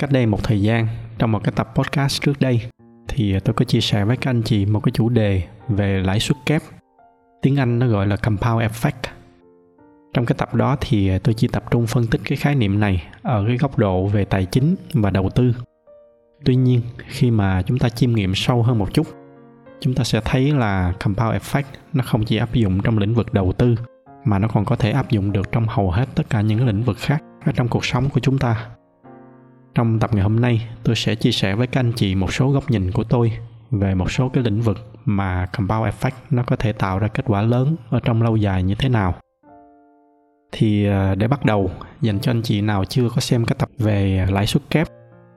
cách đây một thời gian, trong một cái tập podcast trước đây, thì ờ, tôi có chia sẻ với các anh chị một cái chủ đề về lãi suất kép. Tiếng anh nó gọi là compound effect. Trong cái tập đó thì ờ, tôi chỉ tập trung phân tích cái khái niệm này ở cái góc độ về tài chính và đầu tư. Tuy nhiên, khi mà chúng ta chiêm nghiệm sâu hơn một chút, chúng ta sẽ thấy là compound effect nó không chỉ áp dụng trong lĩnh vực đầu tư, mà nó còn có thể áp dụng được trong hầu hết tất cả những lĩnh vực khác ở trong cuộc sống của chúng ta trong tập ngày hôm nay, tôi sẽ chia sẻ với các anh chị một số góc nhìn của tôi về một số cái lĩnh vực mà compound effect nó có thể tạo ra kết quả lớn ở trong lâu dài như thế nào. Thì à, để bắt đầu, dành cho anh chị nào chưa có xem cái tập về lãi suất kép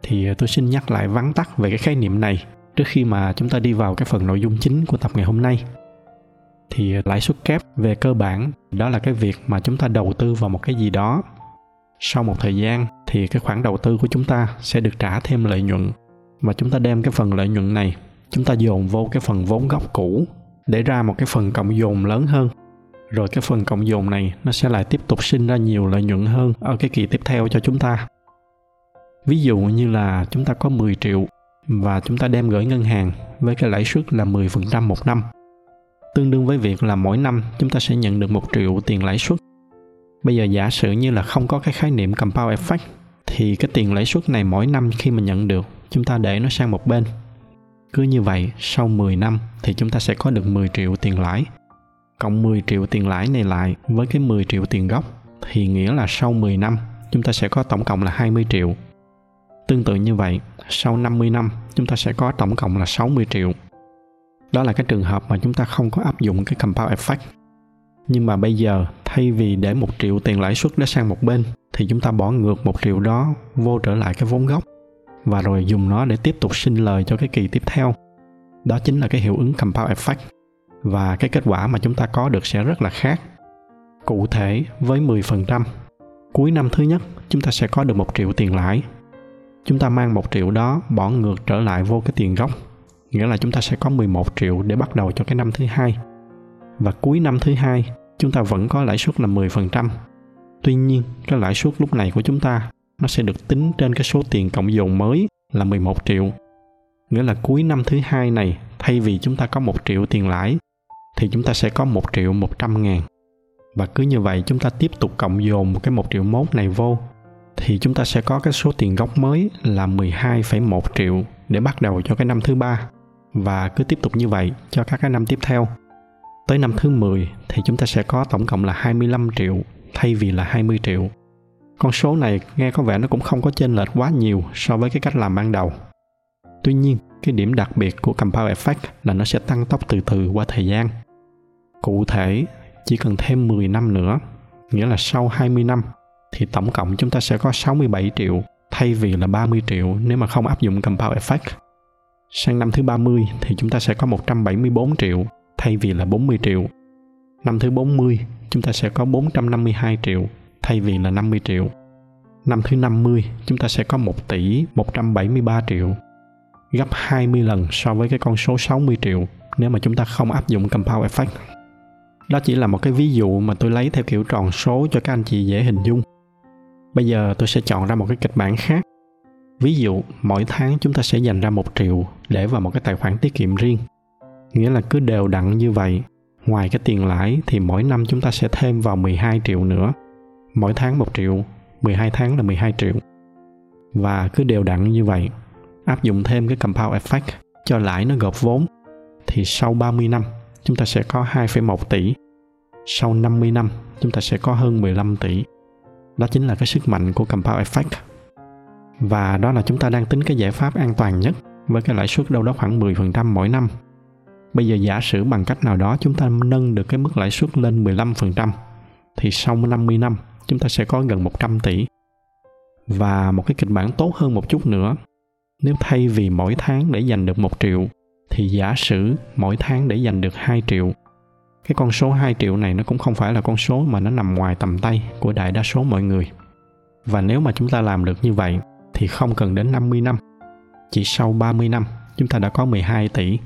thì tôi xin nhắc lại vắn tắt về cái khái niệm này trước khi mà chúng ta đi vào cái phần nội dung chính của tập ngày hôm nay. Thì lãi suất kép về cơ bản đó là cái việc mà chúng ta đầu tư vào một cái gì đó sau một thời gian thì cái khoản đầu tư của chúng ta sẽ được trả thêm lợi nhuận. Và chúng ta đem cái phần lợi nhuận này, chúng ta dồn vô cái phần vốn gốc cũ để ra một cái phần cộng dồn lớn hơn. Rồi cái phần cộng dồn này nó sẽ lại tiếp tục sinh ra nhiều lợi nhuận hơn ở cái kỳ tiếp theo cho chúng ta. Ví dụ như là chúng ta có 10 triệu và chúng ta đem gửi ngân hàng với cái lãi suất là 10% một năm. Tương đương với việc là mỗi năm chúng ta sẽ nhận được một triệu tiền lãi suất bây giờ giả sử như là không có cái khái niệm compound effect thì cái tiền lãi suất này mỗi năm khi mà nhận được chúng ta để nó sang một bên cứ như vậy sau 10 năm thì chúng ta sẽ có được 10 triệu tiền lãi cộng 10 triệu tiền lãi này lại với cái 10 triệu tiền gốc thì nghĩa là sau 10 năm chúng ta sẽ có tổng cộng là 20 triệu. Tương tự như vậy, sau 50 năm chúng ta sẽ có tổng cộng là 60 triệu. Đó là cái trường hợp mà chúng ta không có áp dụng cái compound effect nhưng mà bây giờ thay vì để một triệu tiền lãi suất đó sang một bên, thì chúng ta bỏ ngược một triệu đó vô trở lại cái vốn gốc. Và rồi dùng nó để tiếp tục sinh lời cho cái kỳ tiếp theo. Đó chính là cái hiệu ứng compound effect. Và cái kết quả mà chúng ta có được sẽ rất là khác. Cụ thể, với 10% cuối năm thứ nhất, chúng ta sẽ có được một triệu tiền lãi. Chúng ta mang một triệu đó bỏ ngược trở lại vô cái tiền gốc. Nghĩa là chúng ta sẽ có 11 triệu để bắt đầu cho cái năm thứ hai. Và cuối năm thứ hai chúng ta vẫn có lãi suất là 10%. Tuy nhiên, cái lãi suất lúc này của chúng ta nó sẽ được tính trên cái số tiền cộng dồn mới là 11 triệu. Nghĩa là cuối năm thứ hai này, thay vì chúng ta có 1 triệu tiền lãi, thì chúng ta sẽ có 1 triệu 100 ngàn. Và cứ như vậy chúng ta tiếp tục cộng dồn cái 1 triệu mốt này vô, thì chúng ta sẽ có cái số tiền gốc mới là 12,1 triệu để bắt đầu cho cái năm thứ ba và cứ tiếp tục như vậy cho các cái năm tiếp theo Tới năm thứ 10 thì chúng ta sẽ có tổng cộng là 25 triệu thay vì là 20 triệu. Con số này nghe có vẻ nó cũng không có chênh lệch quá nhiều so với cái cách làm ban đầu. Tuy nhiên, cái điểm đặc biệt của compound effect là nó sẽ tăng tốc từ từ qua thời gian. Cụ thể, chỉ cần thêm 10 năm nữa, nghĩa là sau 20 năm, thì tổng cộng chúng ta sẽ có 67 triệu thay vì là 30 triệu nếu mà không áp dụng compound effect. Sang năm thứ 30 thì chúng ta sẽ có 174 triệu thay vì là 40 triệu. Năm thứ 40, chúng ta sẽ có 452 triệu thay vì là 50 triệu. Năm thứ 50, chúng ta sẽ có 1 tỷ 173 triệu, gấp 20 lần so với cái con số 60 triệu nếu mà chúng ta không áp dụng compound effect. Đó chỉ là một cái ví dụ mà tôi lấy theo kiểu tròn số cho các anh chị dễ hình dung. Bây giờ tôi sẽ chọn ra một cái kịch bản khác. Ví dụ, mỗi tháng chúng ta sẽ dành ra 1 triệu để vào một cái tài khoản tiết kiệm riêng nghĩa là cứ đều đặn như vậy. Ngoài cái tiền lãi thì mỗi năm chúng ta sẽ thêm vào 12 triệu nữa. Mỗi tháng 1 triệu 12 tháng là 12 triệu. Và cứ đều đặn như vậy áp dụng thêm cái compound effect cho lãi nó gộp vốn thì sau 30 năm chúng ta sẽ có 2,1 tỷ. Sau 50 năm chúng ta sẽ có hơn 15 tỷ. Đó chính là cái sức mạnh của compound effect. Và đó là chúng ta đang tính cái giải pháp an toàn nhất với cái lãi suất đâu đó khoảng 10% mỗi năm. Bây giờ giả sử bằng cách nào đó chúng ta nâng được cái mức lãi suất lên 15% thì sau 50 năm chúng ta sẽ có gần 100 tỷ. và một cái kịch bản tốt hơn một chút nữa, nếu thay vì mỗi tháng để dành được một triệu, thì giả sử mỗi tháng để dành được 2 triệu, cái con số 2 triệu này nó cũng không phải là con số mà nó nằm ngoài tầm tay của đại đa số mọi người. Và nếu mà chúng ta làm được như vậy, thì không cần đến 50 năm. Chỉ sau 30 năm chúng ta đã có 12 tỷ.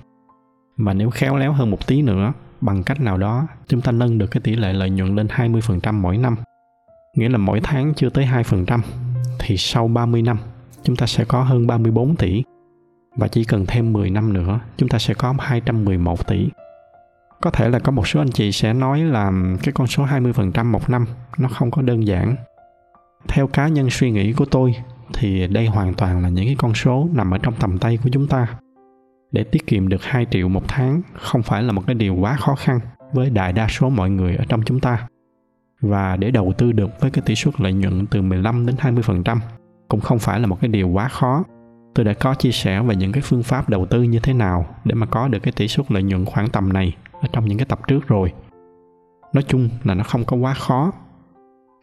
Và nếu khéo léo hơn một tí nữa, bằng cách nào đó chúng ta nâng được cái tỷ lệ lợi nhuận lên 20% mỗi năm. Nghĩa là mỗi tháng chưa tới 2% thì sau 30 năm chúng ta sẽ có hơn 34 tỷ. Và chỉ cần thêm 10 năm nữa chúng ta sẽ có 211 tỷ có thể là có một số anh chị sẽ nói là cái con số 20% một năm nó không có đơn giản. Theo cá nhân suy nghĩ của tôi thì đây hoàn toàn là những cái con số nằm ở trong tầm tay của chúng ta. Để tiết kiệm được 2 triệu một tháng không phải là một cái điều quá khó khăn với đại đa số mọi người ở trong chúng ta. Và để đầu tư được với cái tỷ suất lợi nhuận từ 15 đến 20% cũng không phải là một cái điều quá khó. Tôi đã có chia sẻ về những cái phương pháp đầu tư như thế nào để mà có được cái tỷ suất lợi nhuận khoảng tầm này ở trong những cái tập trước rồi nói chung là nó không có quá khó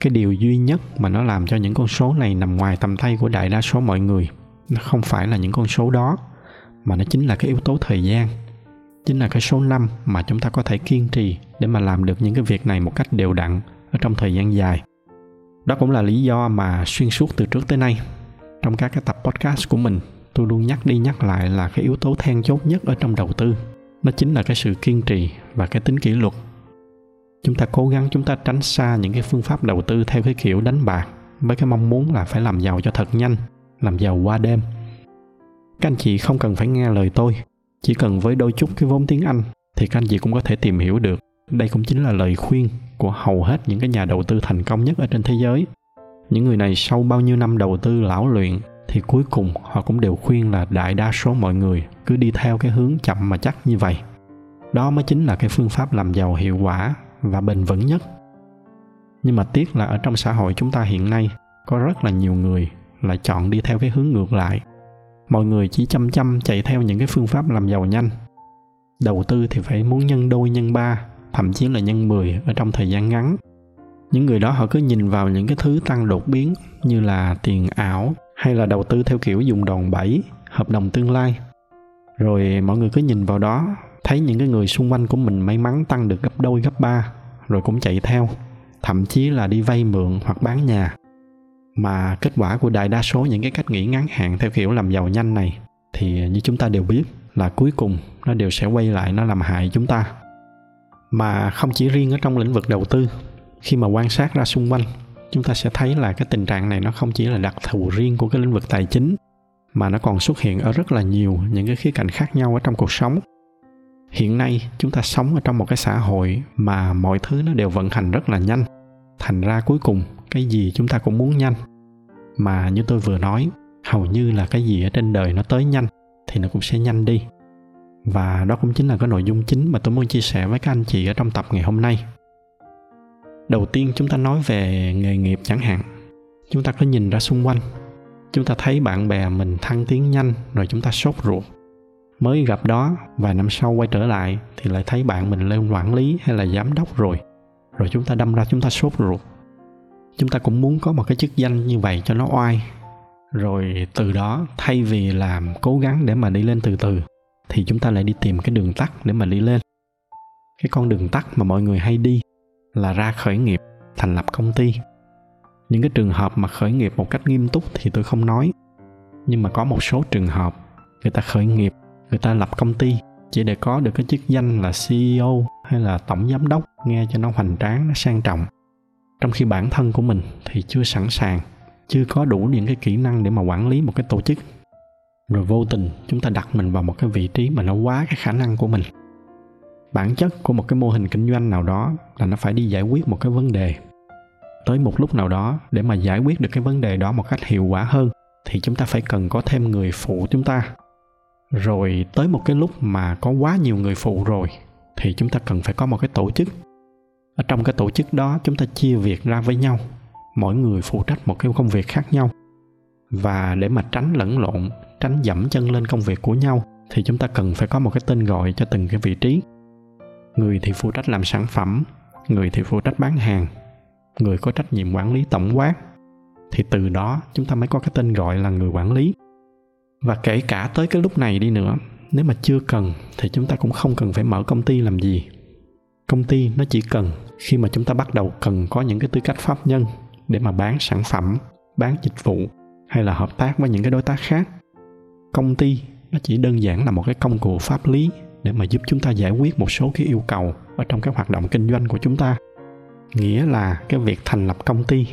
cái điều duy nhất mà nó làm cho những con số này nằm ngoài tầm tay của đại đa số mọi người nó không phải là những con số đó mà nó chính là cái yếu tố thời gian, chính là cái số năm mà chúng ta có thể kiên trì để mà làm được những cái việc này một cách đều đặn ở trong thời gian dài. Đó cũng là lý do mà xuyên suốt từ trước tới nay, trong các cái tập podcast của mình, tôi luôn nhắc đi nhắc lại là cái yếu tố then chốt nhất ở trong đầu tư, nó chính là cái sự kiên trì và cái tính kỷ luật. Chúng ta cố gắng chúng ta tránh xa những cái phương pháp đầu tư theo cái kiểu đánh bạc với cái mong muốn là phải làm giàu cho thật nhanh, làm giàu qua đêm các anh chị không cần phải nghe lời tôi. Chỉ cần với đôi chút cái vốn tiếng anh, thì các anh chị cũng có thể tìm hiểu được. Đây cũng chính là lời khuyên của hầu hết những cái nhà đầu tư thành công nhất ở trên thế giới. Những người này sau bao nhiêu năm đầu tư lão luyện, thì cuối cùng họ cũng đều khuyên là đại đa số mọi người cứ đi theo cái hướng chậm mà chắc như vậy. Đó mới chính là cái phương pháp làm giàu hiệu quả và bền vững nhất. Nhưng mà tiếc là ở trong xã hội chúng ta hiện nay, có rất là nhiều người lại chọn đi theo cái hướng ngược lại mọi người chỉ chăm chăm chạy theo những cái phương pháp làm giàu nhanh. Đầu tư thì phải muốn nhân đôi, nhân ba, thậm chí là nhân 10 ở trong thời gian ngắn. Những người đó họ cứ nhìn vào những cái thứ tăng đột biến như là tiền ảo hay là đầu tư theo kiểu dùng đòn bẩy, hợp đồng tương lai. Rồi mọi người cứ nhìn vào đó, thấy những cái người xung quanh của mình may mắn tăng được gấp đôi, gấp ba, rồi cũng chạy theo, thậm chí là đi vay mượn hoặc bán nhà mà kết quả của đại đa số những cái cách nghĩ ngắn hạn theo kiểu làm giàu nhanh này thì như chúng ta đều biết là cuối cùng nó đều sẽ quay lại, nó làm hại chúng ta. Mà không chỉ riêng ở trong lĩnh vực đầu tư, khi mà quan sát ra xung quanh, chúng ta sẽ thấy là cái tình trạng này nó không chỉ là đặc thù riêng của cái lĩnh vực tài chính, mà nó còn xuất hiện ở rất là nhiều những cái khía cạnh khác nhau ở trong cuộc sống. Hiện nay, chúng ta sống ở trong một cái xã hội mà mọi thứ nó đều vận hành rất là nhanh. Thành ra cuối cùng cái gì chúng ta cũng muốn nhanh. Mà như tôi vừa nói, hầu như là cái gì ở trên đời nó tới nhanh thì nó cũng sẽ nhanh đi. Và đó cũng chính là cái nội dung chính mà tôi muốn chia sẻ với các anh chị ở trong tập ngày hôm nay. Đầu tiên chúng ta nói về nghề nghiệp chẳng hạn. Chúng ta có nhìn ra xung quanh. Chúng ta thấy bạn bè mình thăng tiến nhanh rồi chúng ta sốt ruột. Mới gặp đó, vài năm sau quay trở lại thì lại thấy bạn mình lên quản lý hay là giám đốc rồi. Rồi chúng ta đâm ra chúng ta sốt ruột chúng ta cũng muốn có một cái chức danh như vậy cho nó oai. Rồi từ đó, thay vì làm cố gắng để mà đi lên từ từ, thì chúng ta lại đi tìm cái đường tắt để mà đi lên. Cái con đường tắt mà mọi người hay đi là ra khởi nghiệp, thành lập công ty. Những cái trường hợp mà khởi nghiệp một cách nghiêm túc thì tôi không nói. Nhưng mà có một số trường hợp, người ta khởi nghiệp, người ta lập công ty chỉ để có được cái chức danh là ceo hay là tổng giám đốc, nghe cho nó hoành tráng, nó sang trọng trong khi bản thân của mình thì chưa sẵn sàng, chưa có đủ những cái kỹ năng để mà quản lý một cái tổ chức. Rồi vô tình chúng ta đặt mình vào một cái vị trí mà nó quá cái khả năng của mình. Bản chất của một cái mô hình kinh doanh nào đó là nó phải đi giải quyết một cái vấn đề. Tới một lúc nào đó, để mà giải quyết được cái vấn đề đó một cách hiệu quả hơn, thì chúng ta phải cần có thêm người phụ chúng ta. Rồi tới một cái lúc mà có quá nhiều người phụ rồi, thì chúng ta cần phải có một cái tổ chức ở trong cái tổ chức đó, chúng ta chia việc ra với nhau. Mỗi người phụ trách một cái công việc khác nhau. Và để mà tránh lẫn lộn, tránh dẫm chân lên công việc của nhau, thì chúng ta cần phải có một cái tên gọi cho từng cái vị trí. Người thì phụ trách làm sản phẩm, người thì phụ trách bán hàng, người có trách nhiệm quản lý tổng quát. Thì từ đó, chúng ta mới có cái tên gọi là người quản lý. Và kể cả tới cái lúc này đi nữa, nếu mà chưa cần, thì chúng ta cũng không cần phải mở công ty làm gì công ty nó chỉ cần khi mà chúng ta bắt đầu cần có những cái tư cách pháp nhân để mà bán sản phẩm, bán dịch vụ hay là hợp tác với những cái đối tác khác. Công ty nó chỉ đơn giản là một cái công cụ pháp lý để mà giúp chúng ta giải quyết một số cái yêu cầu ở trong cái hoạt động kinh doanh của chúng ta. Nghĩa là cái việc thành lập công ty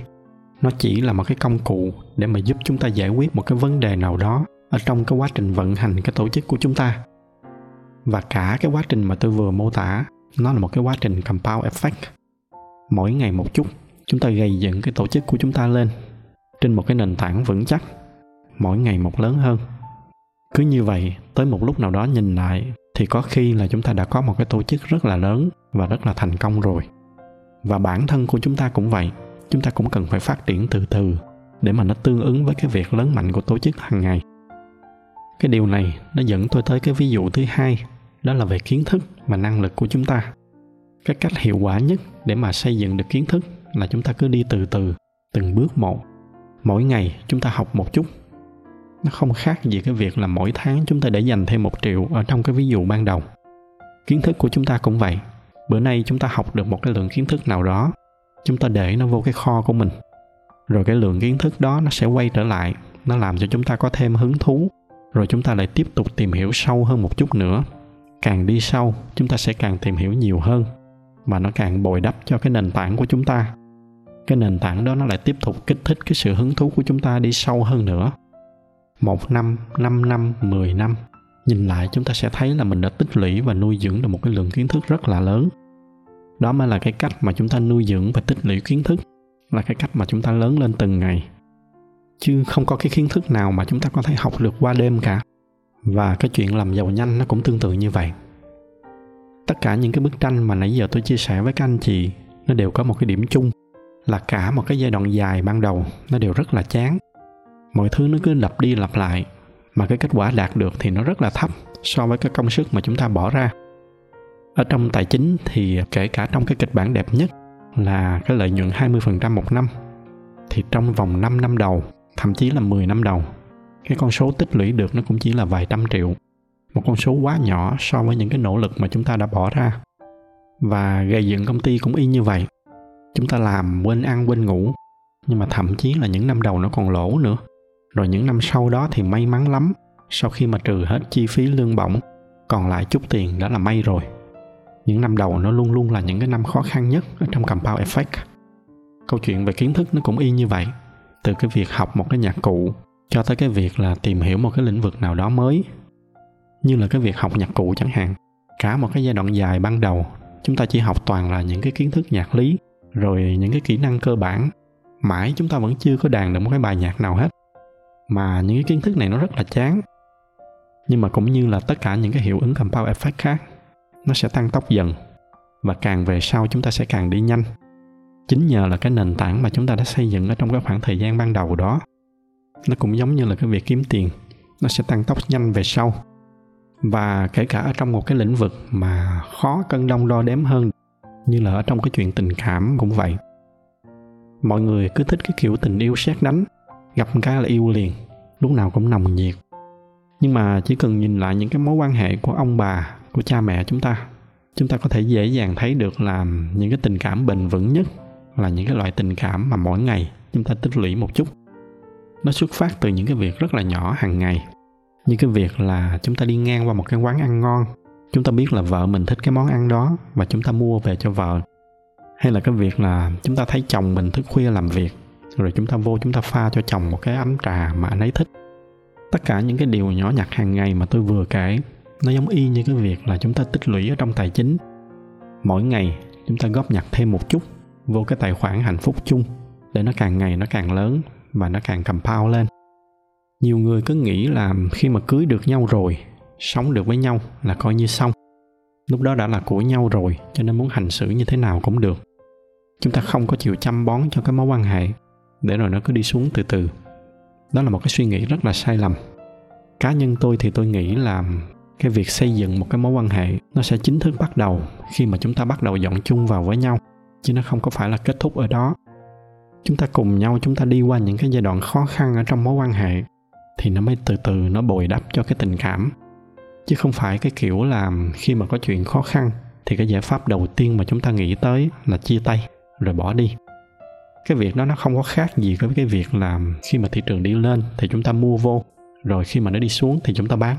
nó chỉ là một cái công cụ để mà giúp chúng ta giải quyết một cái vấn đề nào đó ở trong cái quá trình vận hành cái tổ chức của chúng ta. Và cả cái quá trình mà tôi vừa mô tả nó là một cái quá trình compound effect. Mỗi ngày một chút, chúng ta gây dựng cái tổ chức của chúng ta lên trên một cái nền tảng vững chắc, mỗi ngày một lớn hơn. Cứ như vậy, tới một lúc nào đó nhìn lại, thì có khi là chúng ta đã có một cái tổ chức rất là lớn và rất là thành công rồi. Và bản thân của chúng ta cũng vậy, chúng ta cũng cần phải phát triển từ từ để mà nó tương ứng với cái việc lớn mạnh của tổ chức hàng ngày. Cái điều này nó dẫn tôi tới cái ví dụ thứ hai đó là về kiến thức và năng lực của chúng ta. Cái cách hiệu quả nhất để mà xây dựng được kiến thức là chúng ta cứ đi từ từ, từng bước một. Mỗi ngày chúng ta học một chút. Nó không khác gì cái việc là mỗi tháng chúng ta để dành thêm một triệu ở trong cái ví dụ ban đầu. Kiến thức của chúng ta cũng vậy. Bữa nay chúng ta học được một cái lượng kiến thức nào đó, chúng ta để nó vô cái kho của mình. Rồi cái lượng kiến thức đó nó sẽ quay trở lại, nó làm cho chúng ta có thêm hứng thú. Rồi chúng ta lại tiếp tục tìm hiểu sâu hơn một chút nữa càng đi sâu chúng ta sẽ càng tìm hiểu nhiều hơn và nó càng bồi đắp cho cái nền tảng của chúng ta. Cái nền tảng đó nó lại tiếp tục kích thích cái sự hứng thú của chúng ta đi sâu hơn nữa. Một năm, năm năm, mười năm Nhìn lại chúng ta sẽ thấy là mình đã tích lũy và nuôi dưỡng được một cái lượng kiến thức rất là lớn. Đó mới là cái cách mà chúng ta nuôi dưỡng và tích lũy kiến thức Là cái cách mà chúng ta lớn lên từng ngày. Chứ không có cái kiến thức nào mà chúng ta có thể học được qua đêm cả. Và cái chuyện làm giàu nhanh nó cũng tương tự như vậy. Tất cả những cái bức tranh mà nãy giờ tôi chia sẻ với các anh chị, Nó đều có một cái điểm chung Là cả một cái giai đoạn dài ban đầu Nó đều rất là chán. Mọi thứ nó cứ lặp đi lặp lại, mà cái kết quả đạt được thì nó rất là thấp so với cái công sức mà chúng ta bỏ ra. Ở trong tài chính thì kể cả trong cái kịch bản đẹp nhất là cái lợi nhuận 20% một năm, thì trong vòng 5 năm đầu, thậm chí là 10 năm đầu cái con số tích lũy được nó cũng chỉ là vài trăm triệu. Một con số quá nhỏ so với những cái nỗ lực mà chúng ta đã bỏ ra. Và gây dựng công ty cũng y như vậy. Chúng ta làm quên ăn, quên ngủ. Nhưng mà thậm chí là những năm đầu nó còn lỗ nữa. Rồi những năm sau đó thì may mắn lắm. Sau khi mà trừ hết chi phí lương bổng, còn lại chút tiền đã là may rồi. Những năm đầu nó luôn luôn là những cái năm khó khăn nhất ở trong compound effect. Câu chuyện về kiến thức nó cũng y như vậy. Từ cái việc học một cái nhạc cụ cho tới cái việc là tìm hiểu một cái lĩnh vực nào đó mới, như là cái việc học nhạc cụ chẳng hạn. Cả một cái giai đoạn dài ban đầu, chúng ta chỉ học toàn là những cái kiến thức nhạc lý, rồi những cái kỹ năng cơ bản. Mãi chúng ta vẫn chưa có đàn được một cái bài nhạc nào hết. Mà những cái kiến thức này nó rất là chán. Nhưng mà cũng như là tất cả những cái hiệu ứng compound effect khác, nó sẽ tăng tốc dần. Và càng về sau chúng ta sẽ càng đi nhanh. Chính nhờ là cái nền tảng mà chúng ta đã xây dựng ở trong cái khoảng thời gian ban đầu đó nó cũng giống như là cái việc kiếm tiền. Nó sẽ tăng tốc nhanh về sau. Và kể cả ở trong một cái lĩnh vực mà khó cân đong đo đếm hơn, như là ở trong cái chuyện tình cảm cũng vậy. Mọi người cứ thích cái kiểu tình yêu xét đánh, gặp một cái là yêu liền, lúc nào cũng nồng nhiệt. Nhưng mà chỉ cần nhìn lại những cái mối quan hệ của ông bà, của cha mẹ chúng ta chúng ta có thể dễ dàng thấy được là những cái tình cảm bền vững nhất là những cái loại tình cảm mà mỗi ngày chúng ta tích lũy một chút nó xuất phát từ những cái việc rất là nhỏ hàng ngày. Như cái việc là chúng ta đi ngang qua một cái quán ăn ngon. Chúng ta biết là vợ mình thích cái món ăn đó và chúng ta mua về cho vợ. Hay là cái việc là chúng ta thấy chồng mình thức khuya làm việc, rồi chúng ta vô chúng ta pha cho chồng một cái ấm trà mà anh ấy thích. Tất cả những cái điều nhỏ nhặt hàng ngày mà tôi vừa kể, nó giống y như cái việc là chúng ta tích lũy ở trong tài chính. Mỗi ngày chúng ta góp nhặt thêm một chút vô cái tài khoản hạnh phúc chung để nó càng ngày nó càng lớn và nó càng compound lên. Nhiều người cứ nghĩ là khi mà cưới được nhau rồi, sống được với nhau là coi như xong. Lúc đó đã là của nhau rồi, cho nên muốn hành xử như thế nào cũng được. Chúng ta không có chịu chăm bón cho cái mối quan hệ, để rồi nó cứ đi xuống từ từ. Đó là một cái suy nghĩ rất là sai lầm. Cá nhân tôi thì tôi nghĩ là cái việc xây dựng một cái mối quan hệ, nó sẽ chính thức bắt đầu khi mà chúng ta bắt đầu dọn chung vào với nhau, chứ nó không có phải là kết thúc ở đó chúng ta cùng nhau chúng ta đi qua những cái giai đoạn khó khăn ở trong mối quan hệ, thì nó mới từ từ nó bồi đắp cho cái tình cảm. Chứ không phải cái kiểu là khi mà có chuyện khó khăn, thì cái giải pháp đầu tiên mà chúng ta nghĩ tới là chia tay, rồi bỏ đi. Cái việc đó nó không có khác gì với cái việc là khi mà thị trường đi lên thì chúng ta mua vô, rồi khi mà nó đi xuống thì chúng ta bán.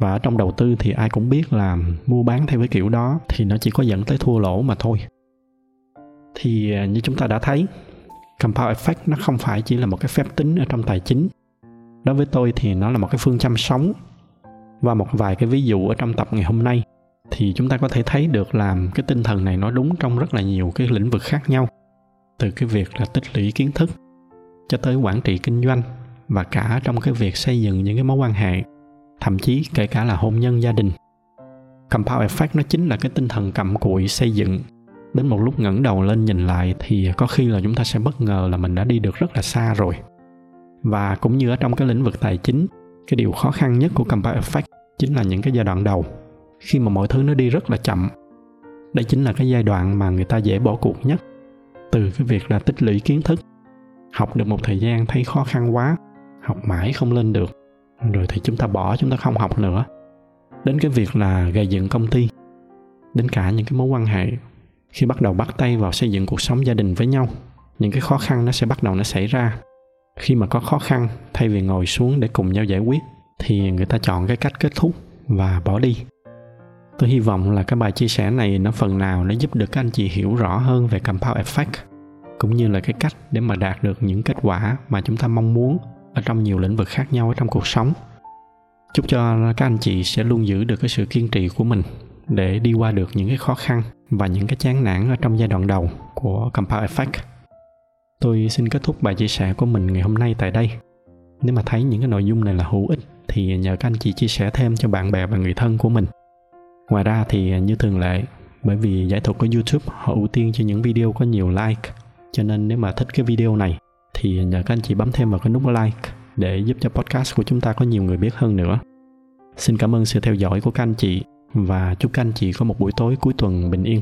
Và ở trong đầu tư thì ai cũng biết là mua bán theo cái kiểu đó thì nó chỉ có dẫn tới thua lỗ mà thôi. Thì à, như chúng ta đã thấy compound effect nó không phải chỉ là một cái phép tính ở trong tài chính. Đối với tôi thì nó là một cái phương châm sống. Và một vài cái ví dụ ở trong tập ngày hôm nay thì chúng ta có thể thấy được là cái tinh thần này nó đúng trong rất là nhiều cái lĩnh vực khác nhau, từ cái việc là tích lũy kiến thức cho tới quản trị kinh doanh và cả trong cái việc xây dựng những cái mối quan hệ, thậm chí kể cả là hôn nhân gia đình. Compound effect nó chính là cái tinh thần cặm cụi xây dựng đến một lúc ngẩng đầu lên nhìn lại thì có khi là chúng ta sẽ bất ngờ là mình đã đi được rất là xa rồi. Và cũng như ở trong cái lĩnh vực tài chính, cái điều khó khăn nhất của compound effect chính là những cái giai đoạn đầu. Khi mà mọi thứ nó đi rất là chậm, đây chính là cái giai đoạn mà người ta dễ bỏ cuộc nhất. Từ cái việc là tích lũy kiến thức, học được một thời gian thấy khó khăn quá, học mãi không lên được, rồi thì chúng ta bỏ, chúng ta không học nữa. Đến cái việc là gây dựng công ty, đến cả những cái mối quan hệ khi bắt đầu bắt tay vào xây dựng cuộc sống gia đình với nhau, những cái khó khăn nó sẽ bắt đầu nó xảy ra. Khi mà có khó khăn, thay vì ngồi xuống để cùng nhau giải quyết, thì người ta chọn cái cách kết thúc và bỏ đi. Tôi hy vọng là cái bài chia sẻ này nó phần nào nó giúp được các anh chị hiểu rõ hơn về compound effect, cũng như là cái cách để mà đạt được những kết quả mà chúng ta mong muốn ở trong nhiều lĩnh vực khác nhau ở trong cuộc sống. Chúc cho các anh chị sẽ luôn giữ được cái sự kiên trì của mình để đi qua được những cái khó khăn và những cái chán nản ở trong giai đoạn đầu của compound effect. Tôi xin kết thúc bài chia sẻ của mình ngày hôm nay tại đây. Nếu mà thấy những cái nội dung này là hữu ích, thì nhờ các anh chị chia sẻ thêm cho bạn bè và người thân của mình. Ngoài ra thì, như thường lệ, bởi vì giải thuật của youtube, họ ưu tiên cho những video có nhiều like. Cho nên nếu mà thích cái video này, thì nhờ các anh chị bấm thêm vào cái nút like để giúp cho podcast của chúng ta có nhiều người biết hơn nữa. Xin cảm ơn sự theo dõi của các anh chị và chúc các anh chị có một buổi tối cuối tuần bình yên.